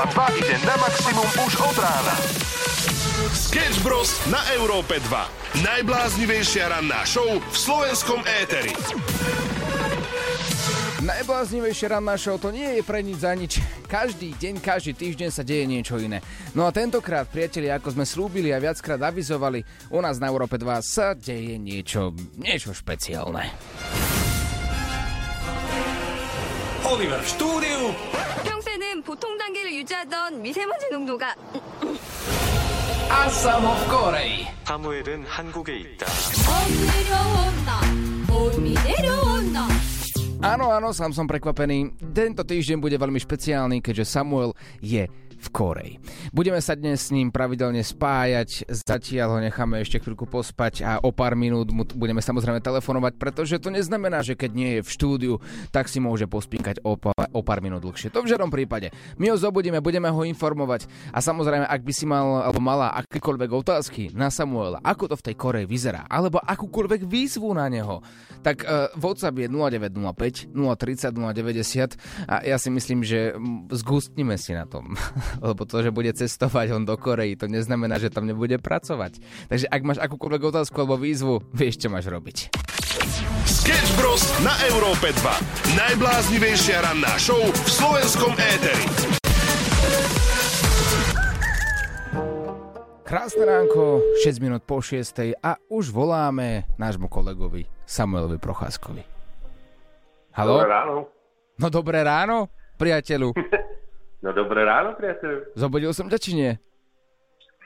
Európa 2 ide na maximum už od rána. Sketch Bros. na Európe 2. Najbláznivejšia ranná show v slovenskom éteri. Najbláznivejšia ranná show to nie je pre nič za nič. Každý deň, každý týždeň sa deje niečo iné. No a tentokrát, priatelia, ako sme slúbili a viackrát avizovali, u nás na Európe 2 sa deje niečo, niečo špeciálne. Oliver v štúdiu 평소에는 보통 단계를 유지하던 미세먼지 농도가 A samo v Koreji. 사무엘은 한국에 있다. 내려온다 봄이 내려온다 Áno, áno, sám som prekvapený. Tento týždeň bude veľmi špeciálny, keďže Samuel je v Koreji. Budeme sa dnes s ním pravidelne spájať, zatiaľ ho necháme ešte chvíľku pospať a o pár minút mu budeme samozrejme telefonovať, pretože to neznamená, že keď nie je v štúdiu, tak si môže pospíkať o, pár, o pár minút dlhšie. To v žiadnom prípade. My ho zobudíme, budeme ho informovať a samozrejme, ak by si mal alebo mala akékoľvek otázky na Samuela, ako to v tej Koreji vyzerá, alebo akúkoľvek výzvu na neho, tak uh, WhatsApp je 0905 030 090 a ja si myslím, že zgustnime si na tom. lebo to, že bude cestovať on do Korei, to neznamená, že tam nebude pracovať. Takže ak máš akúkoľvek otázku alebo výzvu, vieš, čo máš robiť. Sketch Bros. na Európe 2. Najbláznivejšia ranná show v slovenskom éteri. Krásne ránko, 6 minút po 6 a už voláme nášmu kolegovi Samuelovi Procházkovi. Halo? Dobré ráno. No dobré ráno, priateľu. No dobré ráno, priateľ. Zobudil som ťa, či nie?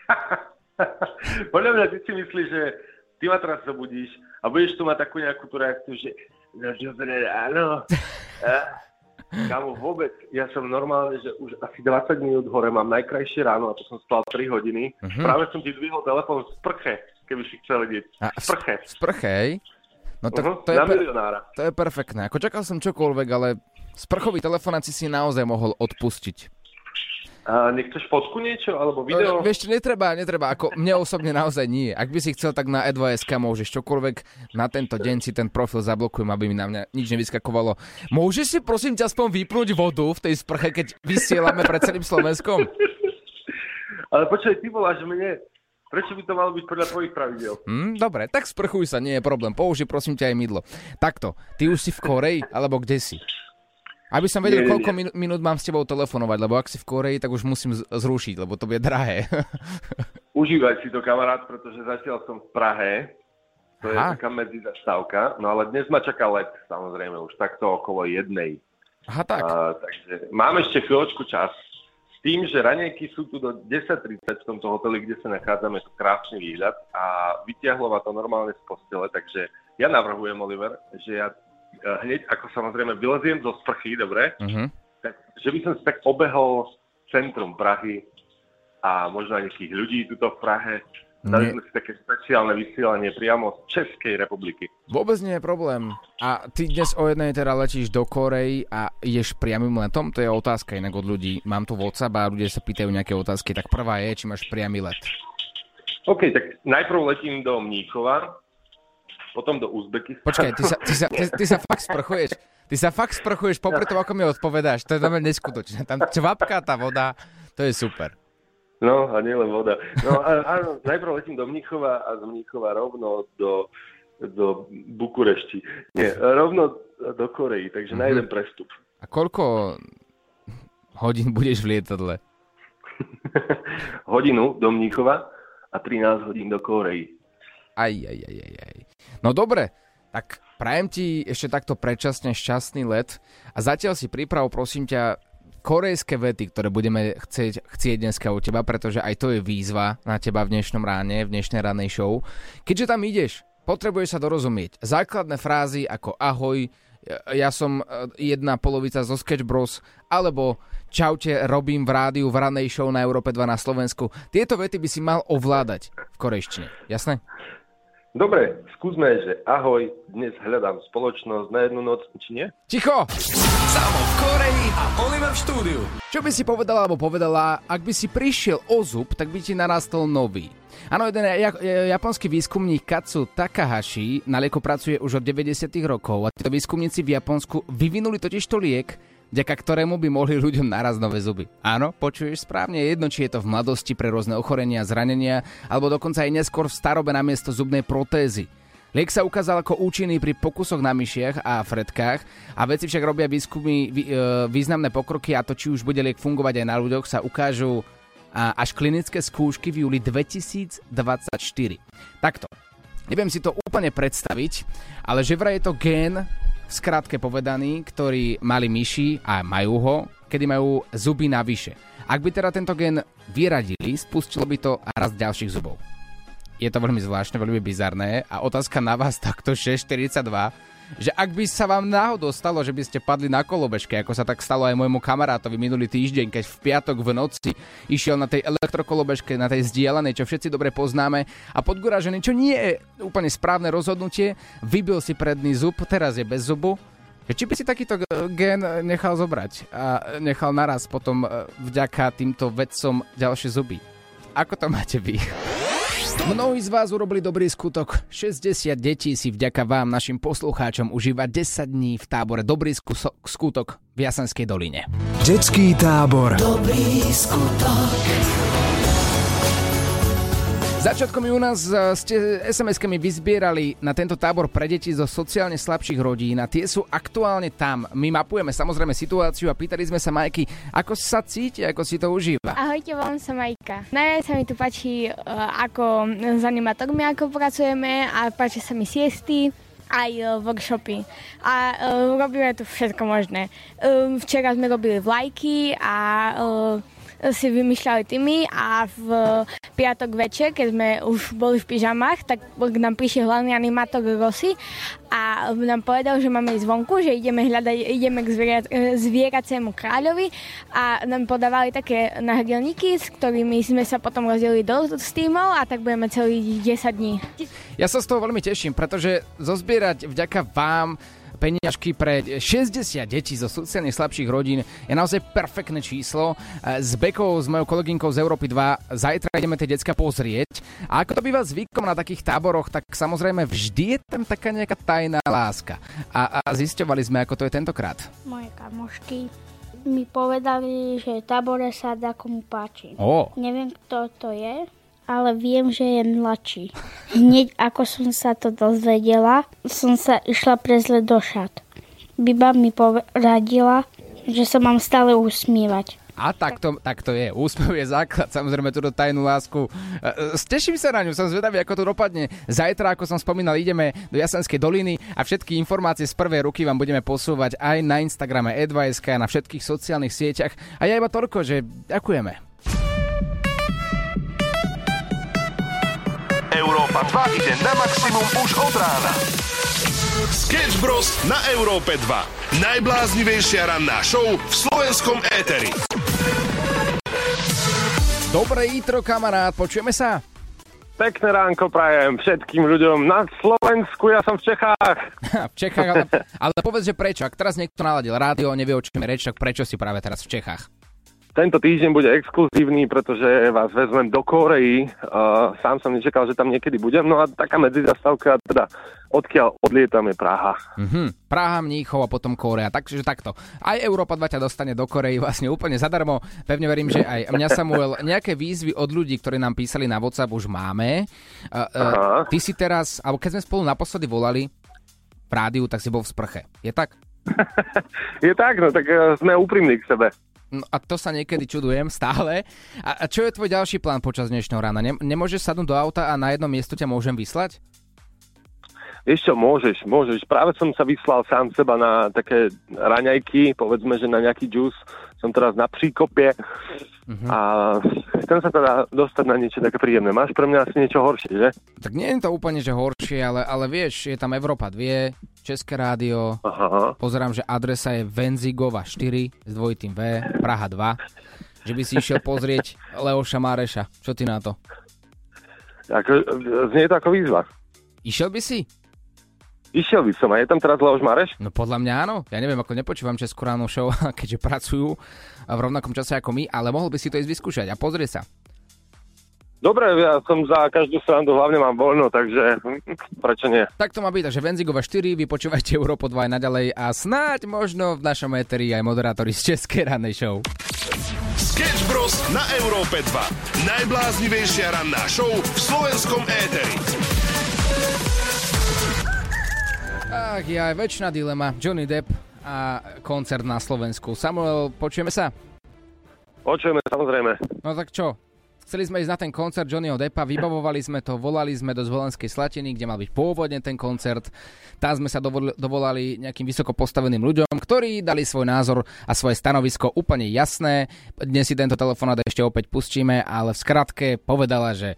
Podľa mňa ty si myslíš, že ty ma teraz zobudíš a budeš tu mať takú nejakú tú reakciu, že no dobré ráno. Kámo, vôbec, ja som normálne, že už asi 20 minút hore mám najkrajšie ráno a to som spal 3 hodiny. Mhm. Práve som ti zdvihol telefón v sprche, keby si chcel vidieť. A, V sprche. V sprche, hej? No tak Uh-huh, to, je na per, to je perfektné. Ako čakal som čokoľvek, ale sprchový telefonát si si naozaj mohol odpustiť. A nechceš fotku niečo, alebo video? No, vieš netreba, netreba, ako mne osobne naozaj nie. Ak by si chcel, tak na e2.sk môžeš čokoľvek. Na tento deň si ten profil zablokujem, aby mi na mňa nič nevyskakovalo. Môžeš si prosím ťa aspoň vypnúť vodu v tej sprche, keď vysielame pred celým Slovenskom? Ale počkaj, ty voláš mne. Prečo by to malo byť podľa tvojich pravidel? Hm, dobre, tak sprchuj sa, nie je problém. Použij prosím ťa aj mydlo. Takto, ty už si v Koreji, alebo kde si? Aby som vedel, Nie, koľko nie. minút, mám s tebou telefonovať, lebo ak si v Koreji, tak už musím zrušiť, lebo to bude drahé. Užívaj si to, kamarát, pretože zatiaľ som v Prahe. To je Aha. taká medzizastávka. No ale dnes ma čaká let, samozrejme, už takto okolo jednej. Aha, tak. A, takže mám ešte chvíľočku čas. S tým, že ranejky sú tu do 10.30 v tomto hoteli, kde sa nachádzame, je to krásny výhľad a vytiahlo ma to normálne z postele, takže ja navrhujem, Oliver, že ja hneď ako samozrejme vyleziem zo sprchy, dobre, Uh-huh. tak, že by som si tak obehol centrum Prahy a možno aj nejakých ľudí tuto v Prahe. Dali sme si také špeciálne vysielanie priamo z Českej republiky. Vôbec nie je problém. A ty dnes o jednej teda letíš do Korei a ideš priamým letom? To je otázka inak od ľudí. Mám tu WhatsApp a ľudia sa pýtajú nejaké otázky. Tak prvá je, či máš priamy let. OK, tak najprv letím do Mníchova, potom do Uzbekistanu. Počkaj, ty sa, ty sa, ty, ty sa fakt sprchuješ. Ty sa fakt sprchuješ popri tom, ako mi odpovedáš. To je veľmi neskutočné. Tam čvapká tá voda, to je super. No a nielen voda. No a, áno, najprv letím do Mníchova a z Mníchova rovno do, do Bukurešti. Nie, rovno do Koreji, takže Mhm. jeden prestup. A koľko hodín budeš v lietadle? Hodinu do Mníchova a 13 hodín do Koreji. Aj, aj, aj, aj, aj. No dobre, tak prajem ti ešte takto predčasne šťastný let a zatiaľ si priprav, prosím ťa, korejské vety, ktoré budeme chcieť, chcieť dneska u teba, pretože aj to je výzva na teba v dnešnom ráne, v dnešnej rannej show. Keďže tam ideš, potrebuješ sa dorozumieť. Základné frázy ako ahoj, ja som e, jedna polovica zo Sketch Bros, alebo čaute, robím v rádiu v ranej show na Európe 2 na Slovensku. Tieto vety by si mal ovládať v korejštine. Jasné? Dobre, skúsme, že ahoj, dnes hľadám spoločnosť na jednu noc, či nie? Ticho! Samo v Koreji a Oliver v štúdiu. Čo by si povedala alebo povedala, ak by si prišiel o zub, tak by ti narastol nový? Áno, jeden ja- ja- japonský výskumník Katsu Takahashi na lieku pracuje už od 90. rokov a títo výskumníci v Japonsku vyvinuli totižto liek vďaka ktorému by mohli ľuďom naraz nové zuby. Áno, počuješ správne, jedno, či je to v mladosti pre rôzne ochorenia, zranenia, alebo dokonca aj neskôr v starobe na miesto zubnej protézy. Liek sa ukázal ako účinný pri pokusoch na myšiach a fretkách a veci však robia výskumy, vý, e, významné pokroky a to, či už bude liek fungovať aj na ľuďoch, sa ukážu až klinické skúšky v júli 2024. Takto. Neviem si to úplne predstaviť, ale že vraj je to gén, v skratke povedaný, ktorý mali myši a majú ho, kedy majú zuby navyše. Ak by teda tento gen vyradili, spustilo by to rast ďalších zubov je to veľmi zvláštne, veľmi bizarné a otázka na vás takto 642, že ak by sa vám náhodou stalo, že by ste padli na kolobežke, ako sa tak stalo aj môjmu kamarátovi minulý týždeň, keď v piatok v noci išiel na tej elektrokolobežke, na tej zdieľanej, čo všetci dobre poznáme a podguražený, čo nie je úplne správne rozhodnutie, vybil si predný zub, teraz je bez zubu, či by si takýto gen nechal zobrať a nechal naraz potom e, vďaka týmto vedcom ďalšie zuby? Ako to máte vy? Mnohí z vás urobili dobrý skutok. 60 detí si vďaka vám, našim poslucháčom, užíva 10 dní v tábore Dobrý skutok v Jasenskej doline. Detský tábor Dobrý skutok. Začiatkom júna ste SMS-kami vyzbierali na tento tábor pre deti zo sociálne slabších rodín a tie sú aktuálne tam. My mapujeme samozrejme situáciu a pýtali sme sa Majky, ako sa cíti, ako si to užíva. Ahojte, volám sa Majka. Najviac sa mi tu páči, e, ako s animatormi, ako pracujeme a páči sa mi siesty aj e, workshopy. A robíme tu všetko možné. Včera sme robili vlajky a si vymýšľali týmy a v piatok večer, keď sme už boli v pyžamách, tak k nám prišiel hlavný animátor Rossi a nám povedal, že máme ísť vonku, že ideme hľadať, ideme k zvierat, zvieracému kráľovi a nám podávali také náhrdelníky, s ktorými sme sa potom rozdelili do týmov a tak budeme celý 10 dní. Ja sa z toho veľmi teším, pretože zozbierať vďaka vám peniažky pre 60 detí zo sociálne slabších rodín je naozaj perfektné číslo. S Bekou, s mojou kolegynkou z Európy 2 zajtra ideme tie decka pozrieť. A ako to býva zvykom na takých táboroch, tak samozrejme vždy je tam taká nejaká tajná láska. A, a zisťovali sme, ako to je tentokrát. Moje kamošky mi povedali, že tábore sa dá komu páči. Oh. Neviem, kto to je, ale viem, že je mladší. Hneď ako som sa to dozvedela, som sa išla prezle do šat. Biba mi poradila, že sa mám stále usmievať. A tak to, tak to je. Úsmev je základ, samozrejme túto tajnú lásku. E, e, steším sa na ňu, som zvedavý, ako to dopadne. Zajtra, ako som spomínal, ideme do Jasenskej doliny a všetky informácie z prvej ruky vám budeme posúvať aj na Instagrame Edvajsk, na všetkých sociálnych sieťach. A ja iba toľko, že ďakujeme. Európa 2 ide na maximum už od rána. Sketch Bros. na Európe 2. Najbláznivejšia ranná show v slovenskom éteri. Dobré ítro, kamarát, počujeme sa? Pekné ránko prajem všetkým ľuďom na Slovensku, ja som v Čechách. v Čechách, ale, ale povedz, že prečo? Ak teraz niekto naladil rádio, nevie o čom je reč, tak prečo si práve teraz v Čechách? Tento týždeň bude exkluzívny, pretože vás vezmem do Koreji. Uh, sám som nečakal, že tam niekedy budem. No a taká medzizastavka, teda odkiaľ odlietam je Praha. Mm-hmm. Praha, Mníchov a potom Korea. Takže takto. Aj Európa 2 ťa dostane do Korei vlastne úplne zadarmo. Pevne verím, že aj mňa Samuel nejaké výzvy od ľudí, ktorí nám písali na WhatsApp už máme. Uh, uh, ty si teraz, alebo keď sme spolu naposledy volali v rádiu, tak si bol v sprche. Je tak? je tak, no tak uh, sme úprimní k sebe. No a to sa niekedy čudujem stále. A, a čo je tvoj ďalší plán počas dnešného rána? Nem, nemôžeš sadnúť do auta a na jednom miestu ťa môžem vyslať? Vieš môžeš, môžeš. Práve som sa vyslal sám seba na také raňajky, povedzme, že na nejaký džus. Som teraz na príkopie uh-huh. a chcem sa teda dostať na niečo také príjemné. Máš pre mňa asi niečo horšie, že? Tak nie je to úplne, že horšie, ale, ale vieš, je tam Európa 2, České rádio. Aha. Pozerám, že adresa je Venzigova 4 s dvojitým V, Praha 2. Že by si išiel pozrieť Leoša Máreša. Čo ty na to? Ako, znie to ako výzva. Išiel by si? Išiel by som. A je tam teraz Leoš Mareš? No podľa mňa áno. Ja neviem, ako nepočúvam Českú ráno show, keďže pracujú v rovnakom čase ako my, ale mohol by si to ísť vyskúšať a pozrie sa. Dobre, ja som za každú srandu, hlavne mám voľno, takže prečo nie? Tak to má byť, takže Venzigova 4, vy počúvajte Európo 2 aj naďalej a snáď možno v našom éteri aj moderátori z Českej rannej show. Sketch Bros. na Európe 2. Najbláznivejšia ranná show v slovenskom éteri. Ach, je aj väčšina dilema. Johnny Depp a koncert na Slovensku. Samuel, počujeme sa? Počujeme, samozrejme. No tak čo? Chceli sme ísť na ten koncert Johnnyho Deppa, vybavovali sme to, volali sme do Zvolenskej Slatiny, kde mal byť pôvodne ten koncert. Tam sme sa dovolali nejakým vysoko postaveným ľuďom, ktorí dali svoj názor a svoje stanovisko úplne jasné. Dnes si tento telefonát ešte opäť pustíme, ale v skratke povedala, že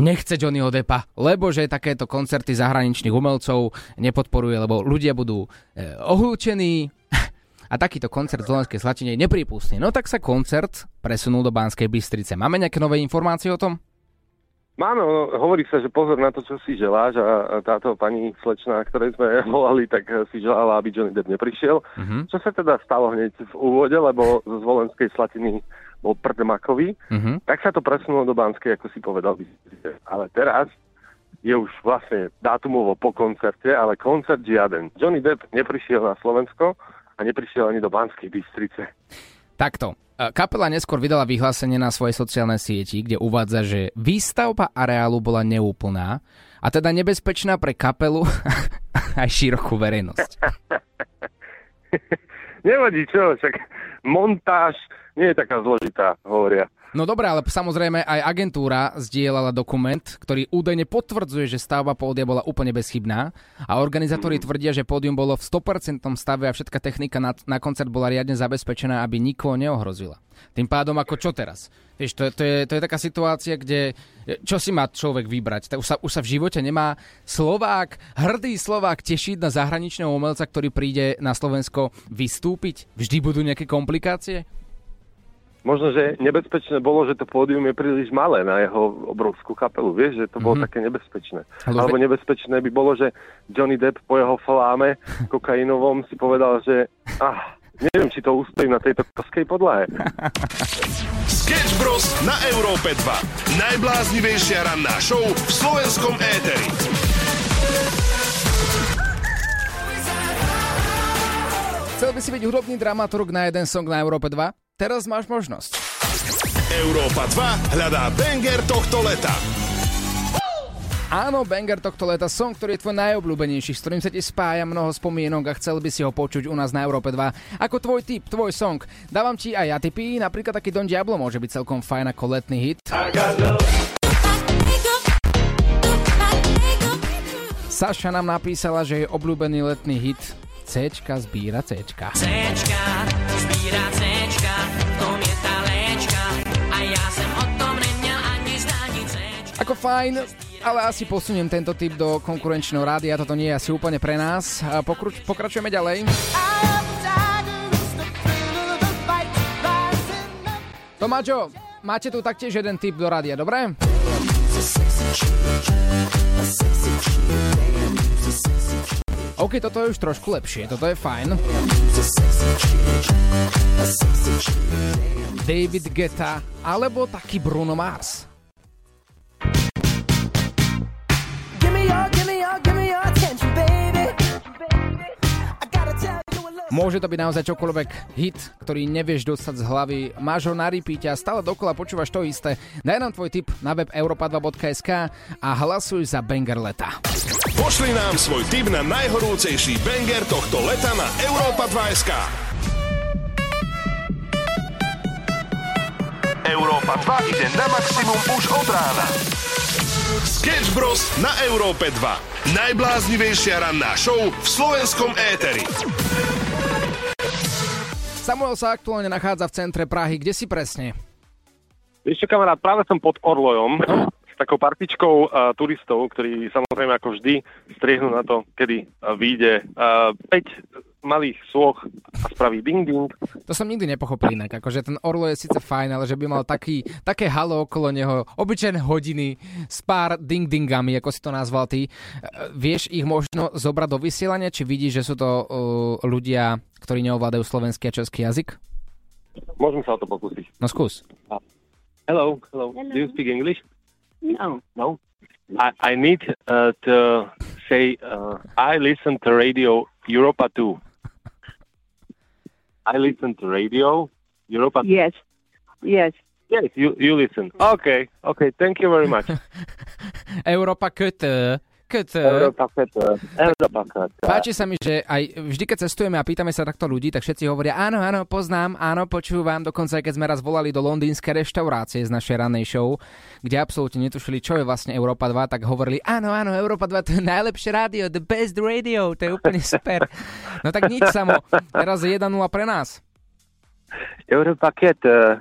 nechce Johnnyho Deppa, lebo že takéto koncerty zahraničných umelcov nepodporuje, lebo ľudia budú e, ohľúčení, a takýto koncert v Slovenskej Slatine je neprípustný. No tak sa koncert presunul do Banskej Bystrice. Máme nejaké nové informácie o tom? Máme, no, hovorí sa, že pozor na to, čo si želáš a táto pani slečna, ktorej sme volali, tak si želala, aby Johnny Depp neprišiel. Uh-huh. Čo sa teda stalo hneď v úvode, lebo zo Zvolenskej Slatiny bol Prdmakový, uh-huh. tak sa to presunulo do Banskej, ako si povedal. Ale teraz je už vlastne dátumovo po koncerte, ale koncert žiaden. Johnny Depp neprišiel na Slovensko, a neprišiel ani do Banskej Bystrice. Takto. E, kapela neskôr vydala vyhlásenie na svojej sociálnej sieti, kde uvádza, že výstavba areálu bola neúplná a teda nebezpečná pre kapelu aj širokú verejnosť. Nevadí čo, však montáž nie je taká zložitá, hovoria. No dobré, ale samozrejme aj agentúra zdieľala dokument, ktorý údajne potvrdzuje, že stavba pódia bola úplne bezchybná a organizátori mm. tvrdia, že pódium bolo v 100% stave a všetka technika na, na koncert bola riadne zabezpečená, aby nikoho neohrozila. Tým pádom ako čo teraz? Vieš, to, to, je, to je taká situácia, kde čo si má človek vybrať? Už sa, už sa v živote nemá Slovák, hrdý Slovák tešiť na zahraničného umelca, ktorý príde na Slovensko vystúpiť? Vždy budú nejaké komplikácie? Možno, že nebezpečné bolo, že to pódium je príliš malé na jeho obrovskú kapelu. Vieš, že to bolo mm-hmm. také nebezpečné. Ale Alebo nebezpečné by bolo, že Johnny Depp po jeho fláme kokainovom si povedal, že ah, neviem, či to ustojím na tejto koskej podlahe. Sketch Bros. na Európe 2. Najbláznivejšia ranná show v slovenskom éteri. Chcel by si byť hudobný dramaturg na jeden song na Európe 2? Teraz máš možnosť. Európa 2 hľadá banger tohto leta. Áno, banger tohto leta, song, ktorý je tvoj najobľúbenejší, s ktorým sa ti spája mnoho spomienok a chcel by si ho počuť u nás na Európe 2. Ako tvoj tip, tvoj song. Dávam ti aj ja tipy, napríklad taký Don Diablo môže byť celkom fajn ako letný hit. Saša nám napísala, že je obľúbený letný hit Cčka zbíra Cčka. Cčka zbíra Cčka, Ako fajn, ale asi posuniem tento typ do konkurenčného rádia, toto nie je asi úplne pre nás. Pokruč, pokračujeme ďalej. Tomáčo, máte tu taktiež jeden typ do rádia, dobre? OK, toto je už trošku lepšie, toto je fajn. David Guetta alebo taký Bruno Mars. Môže to byť naozaj čokoľvek hit, ktorý nevieš dostať z hlavy. Máš ho na repeat a stále dokola počúvaš to isté. Daj nám tvoj tip na web europa2.sk a hlasuj za banger leta. Pošli nám svoj tip na najhorúcejší banger tohto leta na europa2.sk. Európa 2 ide na maximum už od rána. Sketch Bros. na Európe 2. Najbláznivejšia ranná show v slovenskom éteri. Samuel sa aktuálne nachádza v centre Prahy. Kde si presne? Čo, kamarát, práve som pod Orlojom no. Takou partičkou uh, turistov, ktorí samozrejme ako vždy striehnú na to, kedy uh, vyjde uh, 5 malých soch a spraví ding ding. To som nikdy nepochopil inak, akože ten Orlo je síce fajn, ale že by mal taký, také halo okolo neho, obyčajné hodiny s pár ding dingami, ako si to nazval ty. Vieš ich možno zobrať do vysielania, či vidíš, že sú to uh, ľudia, ktorí neovládajú slovenský a český jazyk? Môžem sa o to pokúsiť. No skús. Hello, hello. Hello. Do you speak English? No. No. I, I need uh, to say uh, I listen to radio Europa 2. I listen to radio Europa. Yes. Yes. Yes, you you listen. Okay, okay. Thank you very much. Európa KT. KT. Europa Kata. Europa Kata. Páči sa mi, že aj vždy, keď cestujeme a pýtame sa takto ľudí, tak všetci hovoria, áno, áno, poznám, áno, počúvam. Dokonca aj keď sme raz volali do londýnskej reštaurácie z našej ranej show, kde absolútne netušili, čo je vlastne Európa 2, tak hovorili, áno, áno, Európa 2 to je najlepšie rádio, the best radio, to je úplne super. No tak nič samo, teraz je 1-0 pre nás. Europa Kata.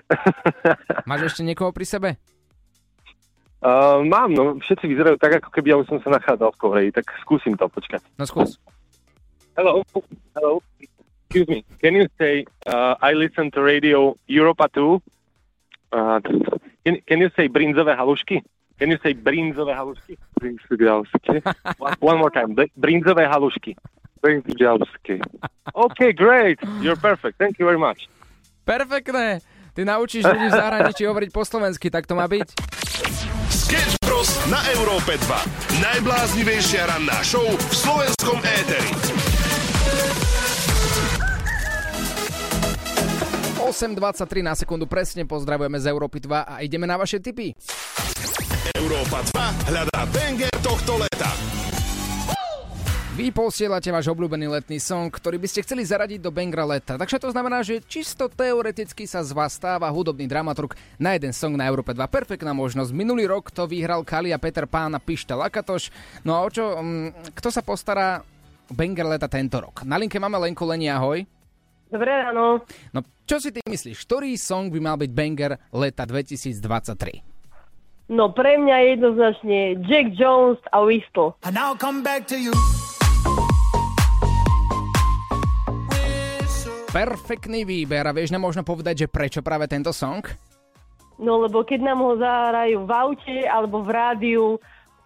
Máš ešte niekoho pri sebe? Uh, mám, no všetci vyzerajú tak, ako keby ja už som sa nachádzal v Koreji, tak skúsim to, počkať. No skús. Hello, hello. Excuse me. Can you say uh, I listen to radio Europa 2? Uh, can, can you say brinzové halušky? Can you say brinzové halušky? Brinzové halušky. One- more time. Br- Brinzové halušky. Brinzové halušky. Okay, great. You're perfect. Thank you very much. Perfektné. Ty naučíš ľudí v zahraničí hovoriť po slovensky, tak to má byť. Sketch Bros. na Európe 2. Najbláznivejšia ranná show v slovenskom éteri. 8.23 na sekundu presne pozdravujeme z Európy 2 a ideme na vaše tipy. Európa 2 hľadá banger tohto leta. Vy posielate váš obľúbený letný song, ktorý by ste chceli zaradiť do Bangra leta. Takže to znamená, že čisto teoreticky sa z vás stáva hudobný dramaturg na jeden song na Európe 2. Perfektná možnosť. Minulý rok to vyhral Kalia Peter Pán a Pišta Lakatoš. No a o čo, mm, kto sa postará Banger leta tento rok? Na linke máme Lenku Leni, ahoj. Dobré ráno. No čo si ty myslíš, ktorý song by mal byť Banger leta 2023? No pre mňa jednoznačne Jack Jones a Whistle. And now come back to you. Perfektný výber a vieš nám možno povedať, že prečo práve tento song? No lebo keď nám ho zahrajú v aute alebo v rádiu,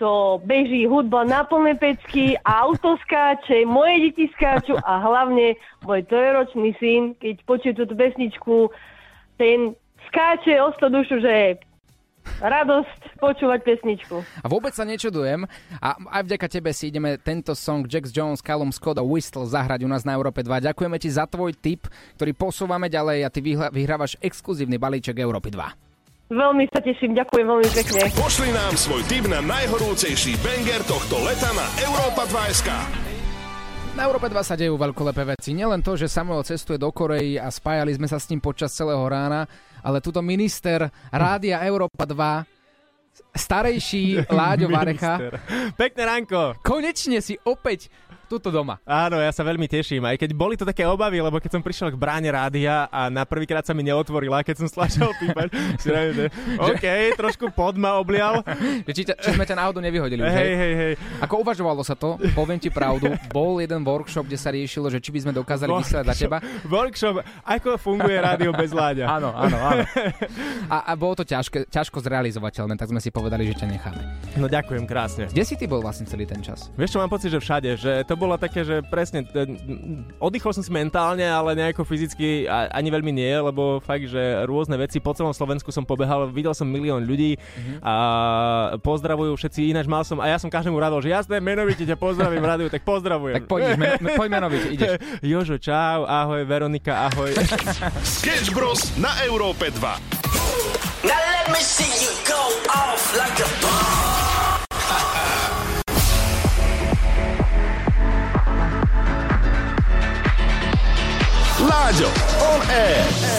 to beží hudba na plné pecky, auto skáče, moje deti skáču a hlavne môj trojročný syn, keď počuje túto pesničku, ten skáče o 100 dušu, že radosť počúvať pesničku. A vôbec sa nečudujem. A aj vďaka tebe si ideme tento song Jax Jones, Callum Scott a Whistle zahrať u nás na Európe 2. Ďakujeme ti za tvoj tip, ktorý posúvame ďalej a ty vyhrávaš exkluzívny balíček Európy 2. Veľmi sa teším, ďakujem veľmi pekne. Pošli nám svoj tip na najhorúcejší banger tohto leta na Európa 2.sk. Na Európe 2 sa dejú veľkolepé veci. Nielen to, že Samuel cestuje do Korei a spájali sme sa s ním počas celého rána, ale tuto minister Rádia Európa 2 starejší Láďo Varecha. Pekné ránko. Konečne si opäť tuto doma. Áno, ja sa veľmi teším. Aj keď boli to také obavy, lebo keď som prišiel k bráne rádia a na prvýkrát sa mi neotvorila, keď som stlačal pípať, si OK, trošku pod ma oblial. Či, či sme ťa náhodou nevyhodili. už, Hej, hej, hej. Ako uvažovalo sa to, poviem ti pravdu, bol jeden workshop, kde sa riešilo, že či by sme dokázali vysielať za teba. Workshop, ako funguje rádio bez láďa. Áno, áno, áno. A, a bolo to ťažké, ťažko zrealizovateľné, tak sme si povedali, že ťa necháme. No ďakujem krásne. Kde si ty bol vlastne celý ten čas? Vieš čo, mám pocit, že všade, že to bolo také, že presne, oddychol som si mentálne, ale nejako fyzicky ani veľmi nie, lebo fakt, že rôzne veci po celom Slovensku som pobehal, videl som milión ľudí a pozdravujú všetci, ináč mal som, a ja som každému radol, že jasné, menovite ťa pozdravím rádiu, tak pozdravujem. Tak poď, me, me, poď menovite, ideš. Jožo, čau, ahoj, Veronika, ahoj. Sketch Bros. na Európe 2. Now let me see you go off like a bomb. Láďo, on air.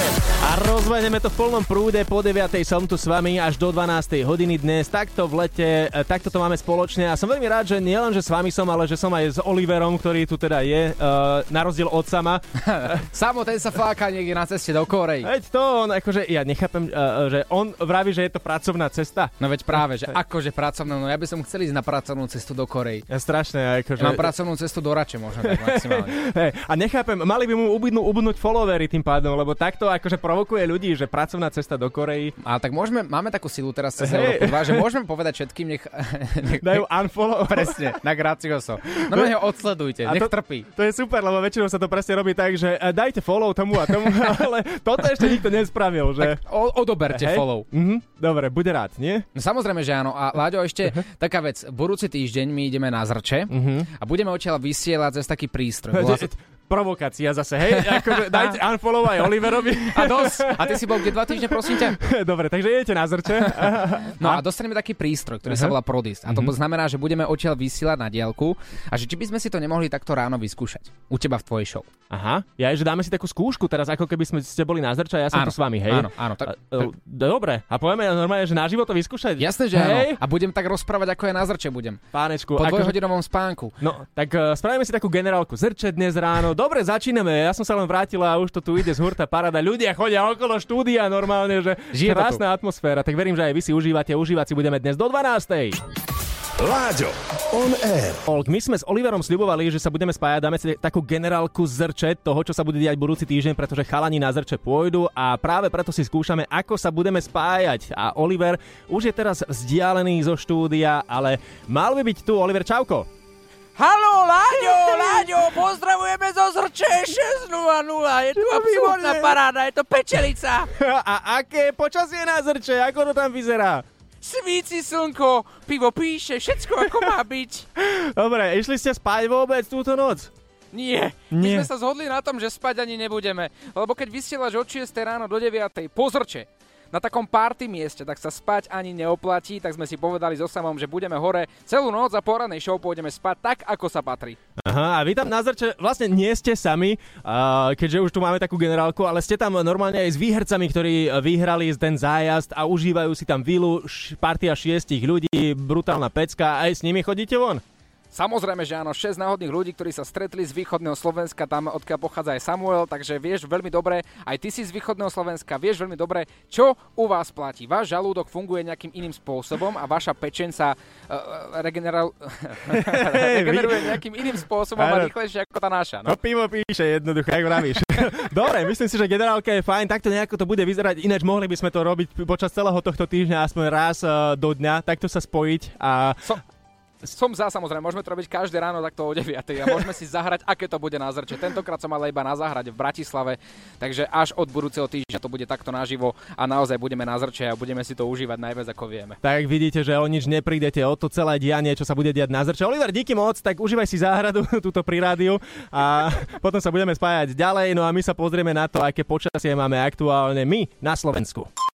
A rozvedeme to v plnom prúde, po 9. som tu s vami až do 12. hodiny dnes, takto v lete, e, takto to máme spoločne a som veľmi rád, že nielen, že s vami som, ale že som aj s Oliverom, ktorý tu teda je, uh, na rozdiel od sama. Samo ten sa fláka niekde na ceste do Korei. Veď to on, akože ja nechápem, uh, že on vraví, že je to pracovná cesta. No veď práve, že akože pracovná, no ja by som chcel ísť na pracovnú cestu do Korei. Ja strašné, akože... Mám pracovnú cestu do Rače možno tak maximálne. Hej, a nechápem, mali by mu ubudnú, ubudnúť followery tým pádom, lebo takto akože provokuje ľudí, že pracovná cesta do Korei. Ale tak môžeme, máme takú silu teraz cez Hej. Európu 2, že môžeme povedať všetkým, nech, nech Dajú unfollow. Presne, na Gracioso. No ho odsledujte, nech to- trpí. To je super, lebo väčšinou sa to presne robí tak, že e, dajte follow tomu a tomu, ale toto ešte nikto nespravil, že... O, odoberte Hej? follow. Mhm, dobre, bude rád, nie? No samozrejme, že áno. A Láďo, ešte Mhm. taká vec. Budúci týždeň my ideme na Zrče a budeme odtiaľ vysielať cez taký prístroj. Volá sa Provokácia zase, hej? Akože dajte unfollow aj Oliverovi. A dosť. A ty si bol kde dva týždne, prosím ťa? Dobre, takže idete na zrče. No a dostaneme taký prístroj, ktorý sa Aha. volá Prodist. A to Mhm. znamená, že budeme odtiaľ vysielať na diálku a že či by sme si to nemohli takto ráno vyskúšať. U teba v tvojej show. Aha, ja že dáme si takú skúšku teraz, ako keby sme ste boli na zrče a ja som Áno, tu s vami, hej? áno, áno, tak- A, e, Dobre, a povieme normálne, že naživo to vyskúšať? Jasné, že hej? áno. A budem tak rozprávať, ako je na Zrče budem. Pánečku, Po dvojhodinovom spánku. No, tak uh, spravíme si takú generálku zrče dnes ráno. Dobre, začíname. Ja som sa len vrátila a už to tu ide z hurta parada. Ľudia chodia okolo štúdia normálne, že Žije krásna atmosféra. Tak verím, že aj vy si užívate. Užívať si budeme dnes do 12. Láďo, on air. Olk, my sme s Oliverom sľubovali, že sa budeme spájať, dáme si takú generálku zrče toho, čo sa bude diať budúci týždeň, pretože chalani na zrče pôjdu a práve preto si skúšame, ako sa budeme spájať. A Oliver už je teraz vzdialený zo štúdia, ale mal by byť tu. Oliver, čauko. Haló, Láďo, Láďo, pozdravujeme zo Zrče 6.00, je tu absolútna paráda, je to pečelica. A aké počasie na zrče, ako to tam vyzerá? Svíci slnko, pivo píše, všetko ako má byť. Dobre, išli ste spať vôbec túto noc? Nie, my Nie. sme sa zhodli na tom, že spať ani nebudeme, lebo keď vysielaš od 6 ráno do 9 po Zrče, na takom party mieste, tak sa spať ani neoplatí, tak sme si povedali so samom, že budeme hore celú noc a po ranej show pôjdeme spať tak, ako sa patrí. Aha, a vy tam na zrče vlastne nie ste sami, uh, keďže už tu máme takú generálku, ale ste tam normálne aj s výhercami, ktorí vyhrali ten zájazd a užívajú si tam vilu, š- partia šiestich ľudí, brutálna pecka, aj s nimi chodíte von? Samozrejme, že áno, 6 náhodných ľudí, ktorí sa stretli z východného Slovenska, tam odkiaľ pochádza aj Samuel, takže vieš veľmi dobre, aj ty si z východného Slovenska, vieš veľmi dobre, čo u vás platí. Váš žalúdok funguje nejakým iným spôsobom a vaša pečen sa uh, regeneral... regeneruje nejakým iným spôsobom a rýchlejšie ako tá naša. No No. pivo píše jednoducho, jak vravíš. Dobre, myslím si, že generálka je fajn, takto nejako to bude vyzerať, ináč mohli by sme to robiť počas celého tohto týždňa aspoň raz uh, do dňa, takto sa spojiť a... Som, som za, samozrejme, môžeme to robiť každé ráno takto o 9 a môžeme si zahrať, aké to bude na zrče. Tentokrát som ale iba na zahrať v Bratislave, takže až od budúceho týždňa to bude takto naživo a naozaj budeme na zrče a budeme si to užívať najviac ako vieme. Tak vidíte, že o nič neprídete, o to celé dianie, čo sa bude diať na zrče. Oliver, díky moc, tak užívaj si záhradu túto pri rádiu a potom sa budeme spájať ďalej, no a my sa pozrieme na to, aké počasie máme aktuálne my na Slovensku.